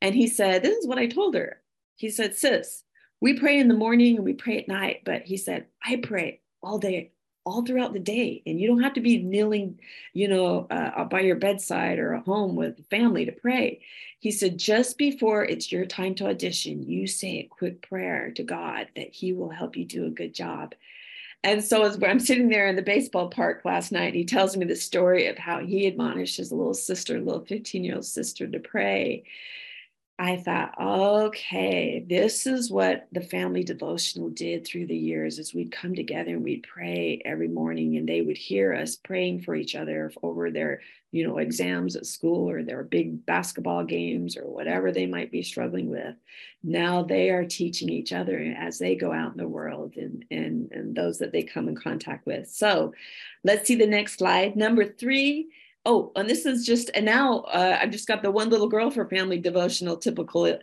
And he said, This is what I told her. He said, Sis, we pray in the morning and we pray at night. But he said, I pray all day all throughout the day. And you don't have to be kneeling you know uh, by your bedside or at home with family to pray. He said just before it's your time to audition you say a quick prayer to god that he will help you do a good job. And so as i'm sitting there in the baseball park last night he tells me the story of how he admonished his little sister little 15 year old sister to pray I thought, okay, this is what the family devotional did through the years is we'd come together and we'd pray every morning and they would hear us praying for each other over their, you know, exams at school or their big basketball games or whatever they might be struggling with. Now they are teaching each other as they go out in the world and, and, and those that they come in contact with. So let's see the next slide. Number three, oh, and this is just, and now uh, I've just got the one little girl for family devotional typically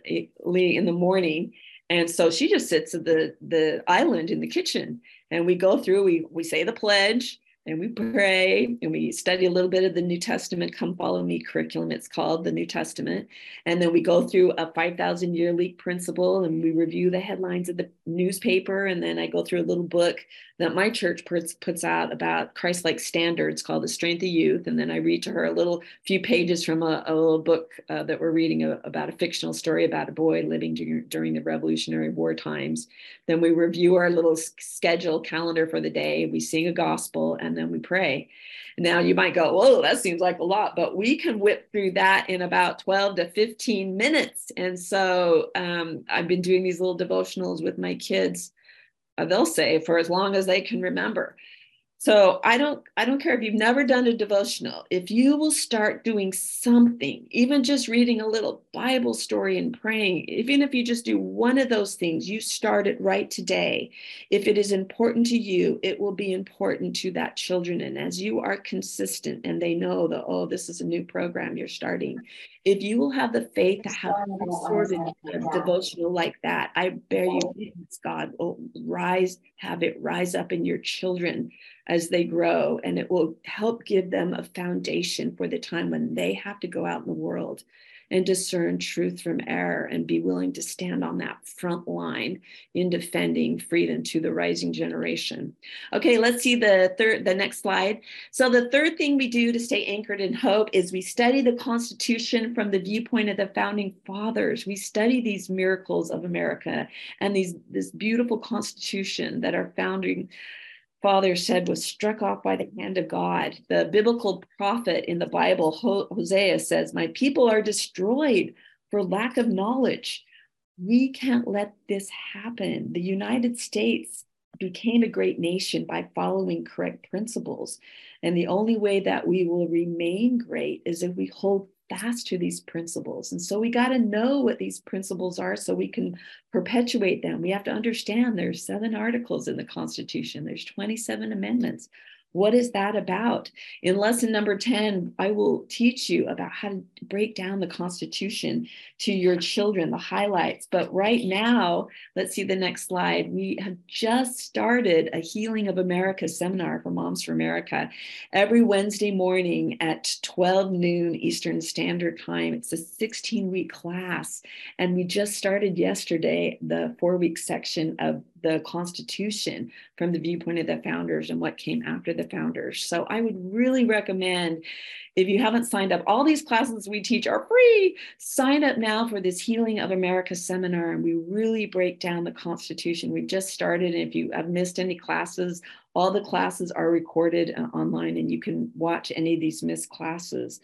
in the morning. And so she just sits at the, the island in the kitchen and we go through, we, we say the pledge and we pray and we study a little bit of the New Testament, Come Follow Me curriculum. It's called the New Testament. And then we go through a 5,000 year leap principle and we review the headlines of the newspaper. And then I go through a little book that my church puts, puts out about Christ like standards called The Strength of Youth. And then I read to her a little few pages from a, a little book uh, that we're reading a, about a fictional story about a boy living during, during the Revolutionary War times. Then we review our little schedule calendar for the day. We sing a gospel and then we pray. Now you might go, whoa, that seems like a lot, but we can whip through that in about 12 to 15 minutes. And so um, I've been doing these little devotionals with my kids uh, they'll say for as long as they can remember so i don't i don't care if you've never done a devotional if you will start doing something even just reading a little bible story and praying even if you just do one of those things you start it right today. If it is important to you it will be important to that children. And as you are consistent and they know that oh this is a new program you're starting if you will have the faith to have sort of devotional like that, I bear you God will rise, have it rise up in your children as they grow, and it will help give them a foundation for the time when they have to go out in the world and discern truth from error and be willing to stand on that front line in defending freedom to the rising generation. Okay, let's see the third the next slide. So the third thing we do to stay anchored in hope is we study the Constitution from the viewpoint of the founding fathers. We study these miracles of America and these this beautiful constitution that our founding father said was struck off by the hand of God. The biblical prophet in the Bible, Hosea, says, My people are destroyed for lack of knowledge. We can't let this happen. The United States became a great nation by following correct principles. And the only way that we will remain great is if we hold fast to these principles. And so we got to know what these principles are so we can perpetuate them. We have to understand there's seven articles in the Constitution, there's 27 amendments. What is that about? In lesson number 10, I will teach you about how to break down the Constitution to your children, the highlights. But right now, let's see the next slide. We have just started a Healing of America seminar for Moms for America every Wednesday morning at 12 noon Eastern Standard Time. It's a 16 week class. And we just started yesterday the four week section of the Constitution from the viewpoint of the founders and what came after the founders. So I would really recommend if you haven't signed up, all these classes we teach are free. Sign up now for this Healing of America seminar, and we really break down the Constitution. We've just started. And if you have missed any classes, all the classes are recorded uh, online, and you can watch any of these missed classes.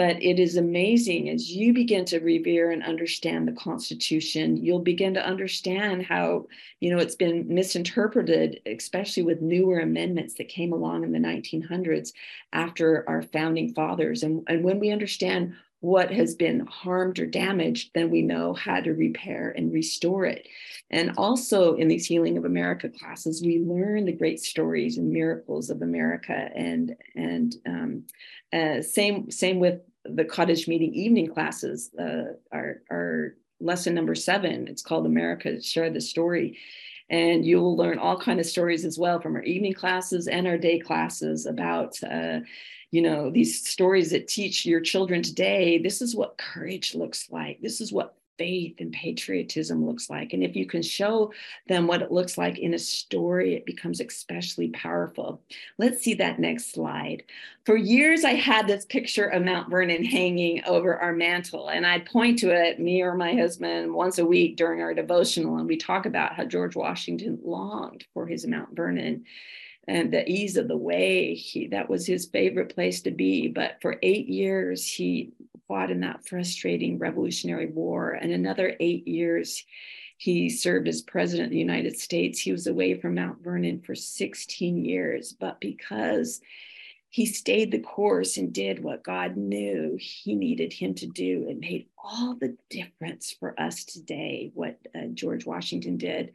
But it is amazing as you begin to revere and understand the Constitution, you'll begin to understand how, you know, it's been misinterpreted, especially with newer amendments that came along in the 1900s after our founding fathers. And, and when we understand what has been harmed or damaged, then we know how to repair and restore it. And also in these Healing of America classes, we learn the great stories and miracles of America. And and um, uh, same same with the cottage meeting evening classes. Uh, our our lesson number seven. It's called America Share the Story. And you'll learn all kind of stories as well from our evening classes and our day classes about uh, you know these stories that teach your children today this is what courage looks like this is what faith and patriotism looks like. And if you can show them what it looks like in a story it becomes especially powerful. Let's see that next slide. For years i had this picture of mount vernon hanging over our mantle and i'd point to it me or my husband once a week during our devotional and we talk about how george washington longed for his mount vernon and the ease of the way. He that was his favorite place to be. But for eight years he fought in that frustrating revolutionary war and another eight years he served as president of the united states he was away from mount vernon for 16 years but because he stayed the course and did what God knew he needed him to do. It made all the difference for us today, what uh, George Washington did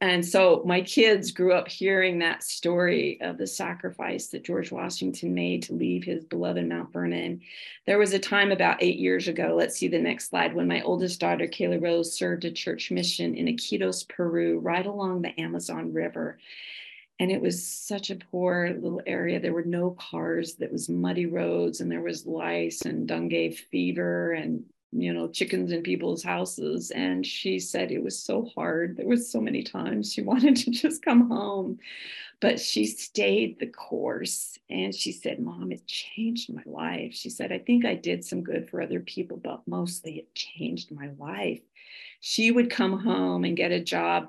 and so my kids grew up hearing that story of the sacrifice that George Washington made to leave his beloved Mount Vernon. There was a time about eight years ago, let's see the next slide, when my oldest daughter, Kayla Rose, served a church mission in Iquitos, Peru, right along the Amazon River. And it was such a poor little area. There were no cars, there was muddy roads, and there was lice and dengue fever and you know chickens in people's houses and she said it was so hard. There was so many times she wanted to just come home but she stayed the course and she said mom it changed my life. She said i think i did some good for other people but mostly it changed my life. She would come home and get a job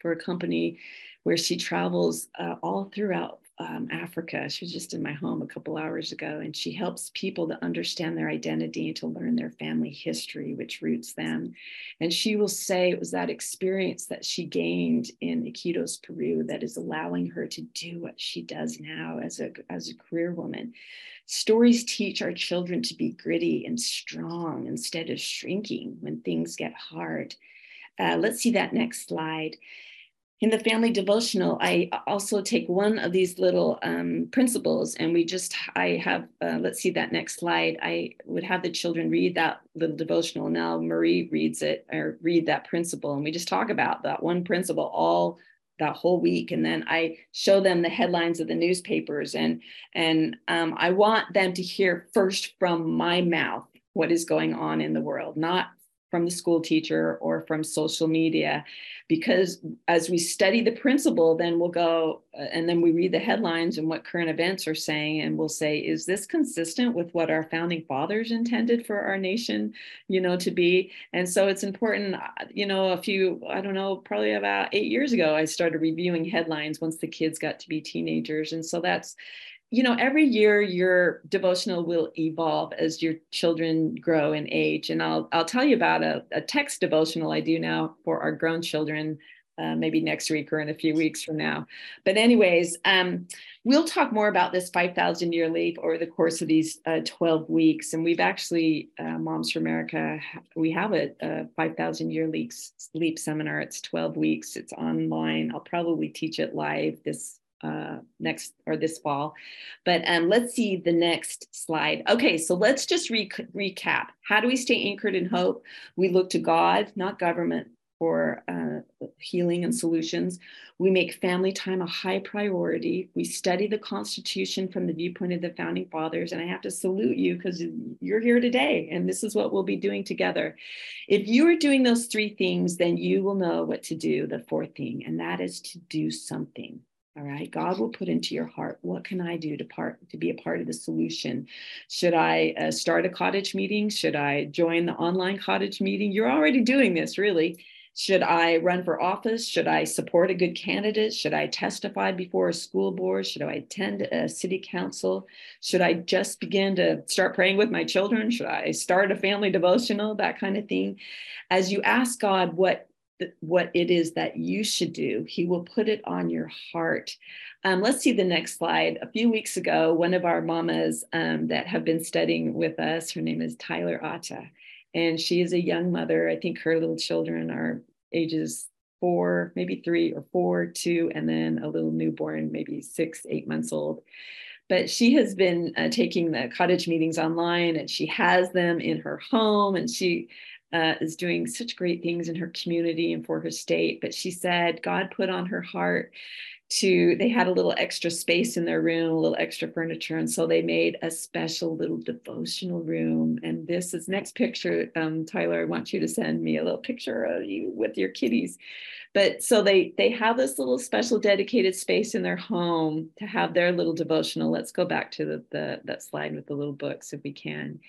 for a company where she travels uh, all throughout um, Africa. She was just in my home a couple hours ago, and she helps people to understand their identity and to learn their family history, which roots them. And she will say it was that experience that she gained in Iquitos, Peru, that is allowing her to do what she does now as a, as a career woman. Stories teach our children to be gritty and strong instead of shrinking when things get hard. Uh, let's see that next slide in the family devotional, I also take one of these little um, principles and we just, I have, uh, let's see that next slide. I would have the children read that little devotional. Now Marie reads it or read that principle. And we just talk about that one principle all that whole week. And then I show them the headlines of the newspapers and, and um, I want them to hear first from my mouth what is going on in the world, not from the school teacher or from social media. Because as we study the principle then we'll go uh, and then we read the headlines and what current events are saying and we'll say is this consistent with what our founding fathers intended for our nation you know to be? And so it's important uh, you know a few i don't know probably about 8 years ago i started reviewing headlines once the kids got to be teenagers. And so that's you know, every year your devotional will evolve as your children grow in age. And I'll, I'll tell you about a, a text devotional I do now for our grown children, uh, maybe next week or in a few weeks from now. But, anyways, um, we'll talk more about this 5,000 year leap over the course of these uh, 12 weeks. And we've actually, uh, Moms for America, we have a, a 5,000 year leap, leap seminar. It's 12 weeks, it's online. I'll probably teach it live this uh, next or this fall. But um, let's see the next slide. Okay, so let's just re- recap. How do we stay anchored in hope? We look to God, not government, for uh, healing and solutions. We make family time a high priority. We study the Constitution from the viewpoint of the founding fathers. And I have to salute you because you're here today, and this is what we'll be doing together. If you are doing those three things, then you will know what to do, the fourth thing, and that is to do something. All right. God will put into your heart, what can I do to part to be a part of the solution? Should I uh, start a cottage meeting? Should I join the online cottage meeting? You're already doing this, really. Should I run for office? Should I support a good candidate? Should I testify before a school board? Should I attend a city council? Should I just begin to start praying with my children? Should I start a family devotional? That kind of thing. As you ask God what what it is that you should do. He will put it on your heart. Um, let's see the next slide. A few weeks ago, one of our mamas um, that have been studying with us, her name is Tyler Atta, and she is a young mother. I think her little children are ages four, maybe three or four, two, and then a little newborn, maybe six, eight months old but she has been uh, taking the cottage meetings online and she has them in her home and she uh, is doing such great things in her community and for her state. But she said God put on her heart to, they had a little extra space in their room, a little extra furniture. And so they made a special little devotional room. And this is next picture. Um, Tyler, I want you to send me a little picture of you with your kitties but so they they have this little special dedicated space in their home to have their little devotional. Let's go back to the, the that slide with the little books if we can.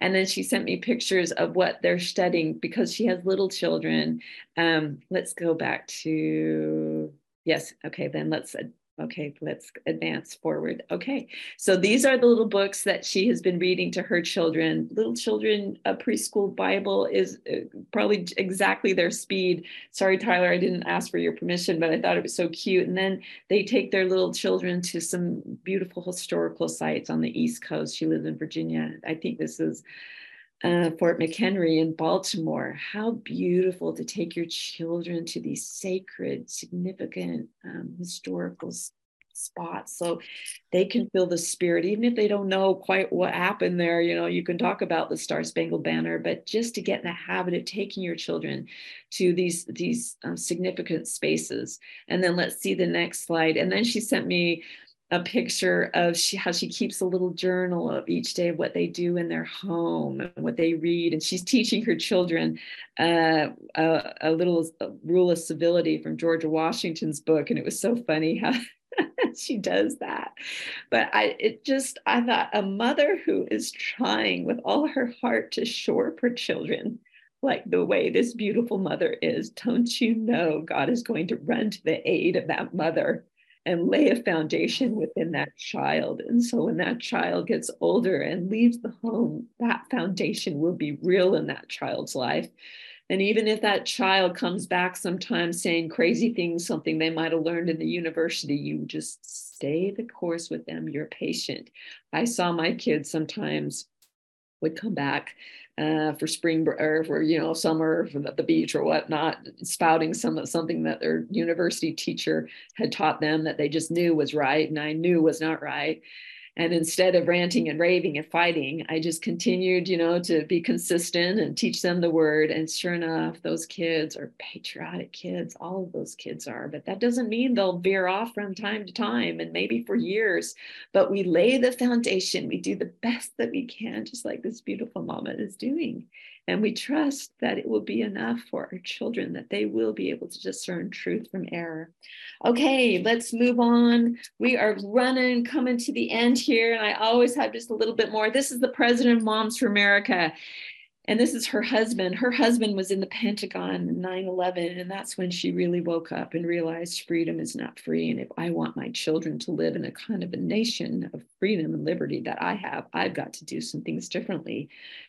And then she sent me pictures of what they're studying because she has little children. Um, let's go back to yes okay then let's Okay, let's advance forward. Okay, so these are the little books that she has been reading to her children. Little children, a preschool Bible is uh, probably exactly their speed. Sorry, Tyler, I didn't ask for your permission, but I thought it was so cute. And then they take their little children to some beautiful historical sites on the East Coast. She lives in Virginia. I think this is uh, Fort McHenry in Baltimore. How beautiful to take your children to these sacred, significant um, historical spots so they can feel the spirit even if they don't know quite what happened there you know you can talk about the star spangled banner but just to get in the habit of taking your children to these these um, significant spaces and then let's see the next slide and then she sent me a picture of she, how she keeps a little journal of each day of what they do in their home and what they read. And she's teaching her children uh, a, a, little rule of civility from Georgia Washington's book. And it was so funny how she does that. But I it just I thought a mother who is trying with all her heart to shore up her children like the way this beautiful mother is, don't you know God is going to run to the aid of that mother and lay a foundation within that child. And so when that child gets older and leaves the home, that foundation will be real in that child's life. And even if that child comes back sometimes saying crazy things, something they might have learned in the university, you just stay the course with them. You're patient. I saw my kids sometimes would come back uh, for spring or for you know summer from the beach or whatnot, spouting some something that their university teacher had taught them that they just knew was right and I knew was not right. And instead of ranting and raving and fighting, I just continued, you know, to be consistent and teach them the word. And sure enough, those kids are patriotic kids. All of those kids are. But that doesn't mean they'll veer off from time to time and maybe for years. But we lay the foundation. We do the best that we can, just like this beautiful mama is doing. And we trust that it will be enough for our children, that they will be able to discern truth from error. Okay, let's move on. We are running, coming to the end here, and I always have just a little bit more. This is the president of Moms for America and this is her husband. Her husband was in the Pentagon 9 11, and that's when she really woke up and realized freedom is not free. And if I want my children to live in a kind of a nation of freedom and liberty that I have, I've got to do some things differently.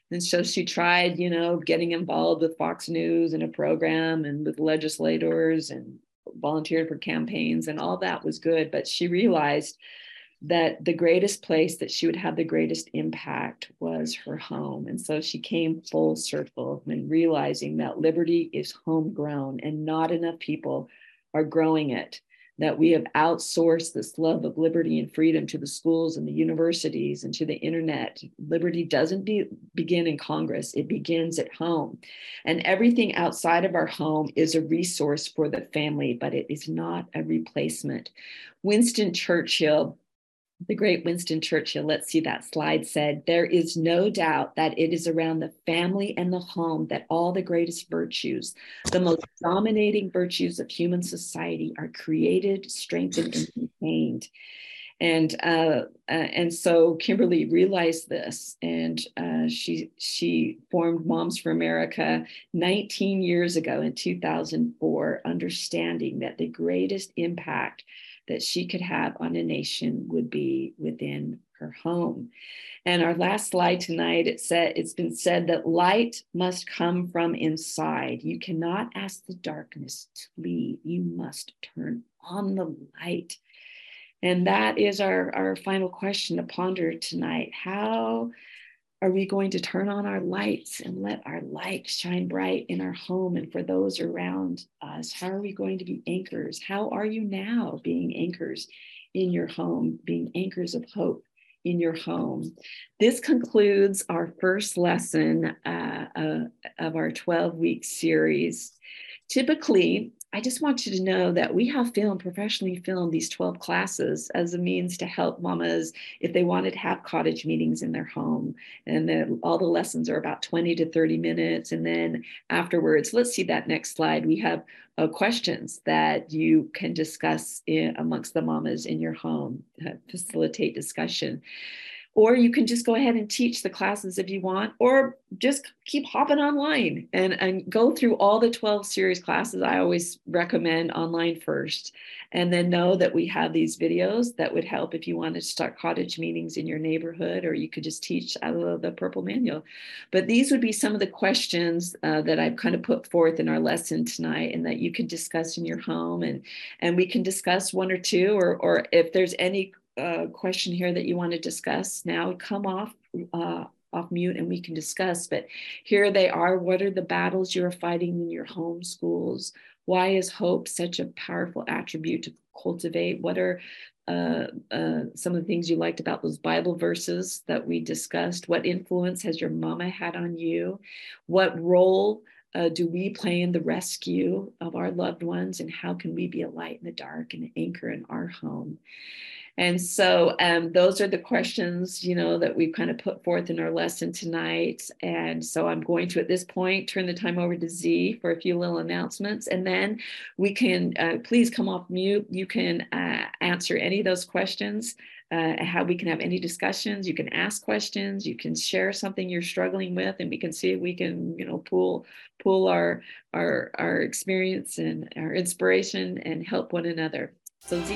And so she tried, you know, getting involved with Fox News and a program and with legislators and volunteered for campaigns, and all that was good. But she realized that the greatest place that she would have the greatest impact was her home. And so she came full circle when realizing that liberty is homegrown and not enough people are growing it. That we have outsourced this love of liberty and freedom to the schools and the universities and to the internet. Liberty doesn't be, begin in Congress, it begins at home. And everything outside of our home is a resource for the family, but it is not a replacement. Winston Churchill the great Winston Churchill, let's see that slide said, there is no doubt that it is around the family and the home that all the greatest virtues, the most dominating virtues of human society are created, strengthened, and maintained. And uh, uh, and so Kimberly realized this, and uh, she she formed Moms for America 19 years ago in 2004, understanding that the greatest impact that she could have on a nation would be within her home. And our last slide tonight, it said it's been said that light must come from inside. You cannot ask the darkness to leave. You must turn on the light. And that is our, our final question to ponder tonight. How are we going to turn on our lights and let our light shine bright in our home and for those around us? How are we going to be anchors? How are you now being anchors in your home, being anchors of hope in your home? This concludes our first lesson uh, uh, of our 12 week series. Typically, I just want you to know that we have filmed, professionally filmed these 12 classes as a means to help mamas if they wanted to have cottage meetings in their home. And then all the lessons are about 20 to 30 minutes. And then afterwards, let's see that next slide. We have uh, questions that you can discuss in, amongst the mamas in your home, uh, facilitate discussion or you can just go ahead and teach the classes if you want or just keep hopping online and, and go through all the 12 series classes i always recommend online first. And then know that we have these videos that would help if you wanted to start cottage meetings in your neighborhood or you could just teach out of the purple manual. But these would be some of the questions uh, that i've kind of put forth in our lesson tonight and that you can discuss in your home. And and we can discuss one or two or or if there's any uh, question here that you want to discuss now, come off uh, off mute and we can discuss. But here they are. What are the battles you're fighting in your home schools? Why is hope such a powerful attribute to cultivate? What are uh, uh, some of the things you liked about those Bible verses that we discussed? What influence has your mama had on you? What role uh, do we play in the rescue of our loved ones? And how can we be a light in the dark and an anchor in our home? And so um, those are the questions, you know, that we've kind of put forth in our lesson tonight. And so I'm going to, at this point, turn the time over to Z for a few little announcements. And then we can, uh, please come off mute. You can uh, answer any of those questions, uh, how we can have any discussions. You can ask questions. You can share something you're struggling with, and we can see if we can, you know, pool pool our our our experience and our inspiration and help one another. So Z.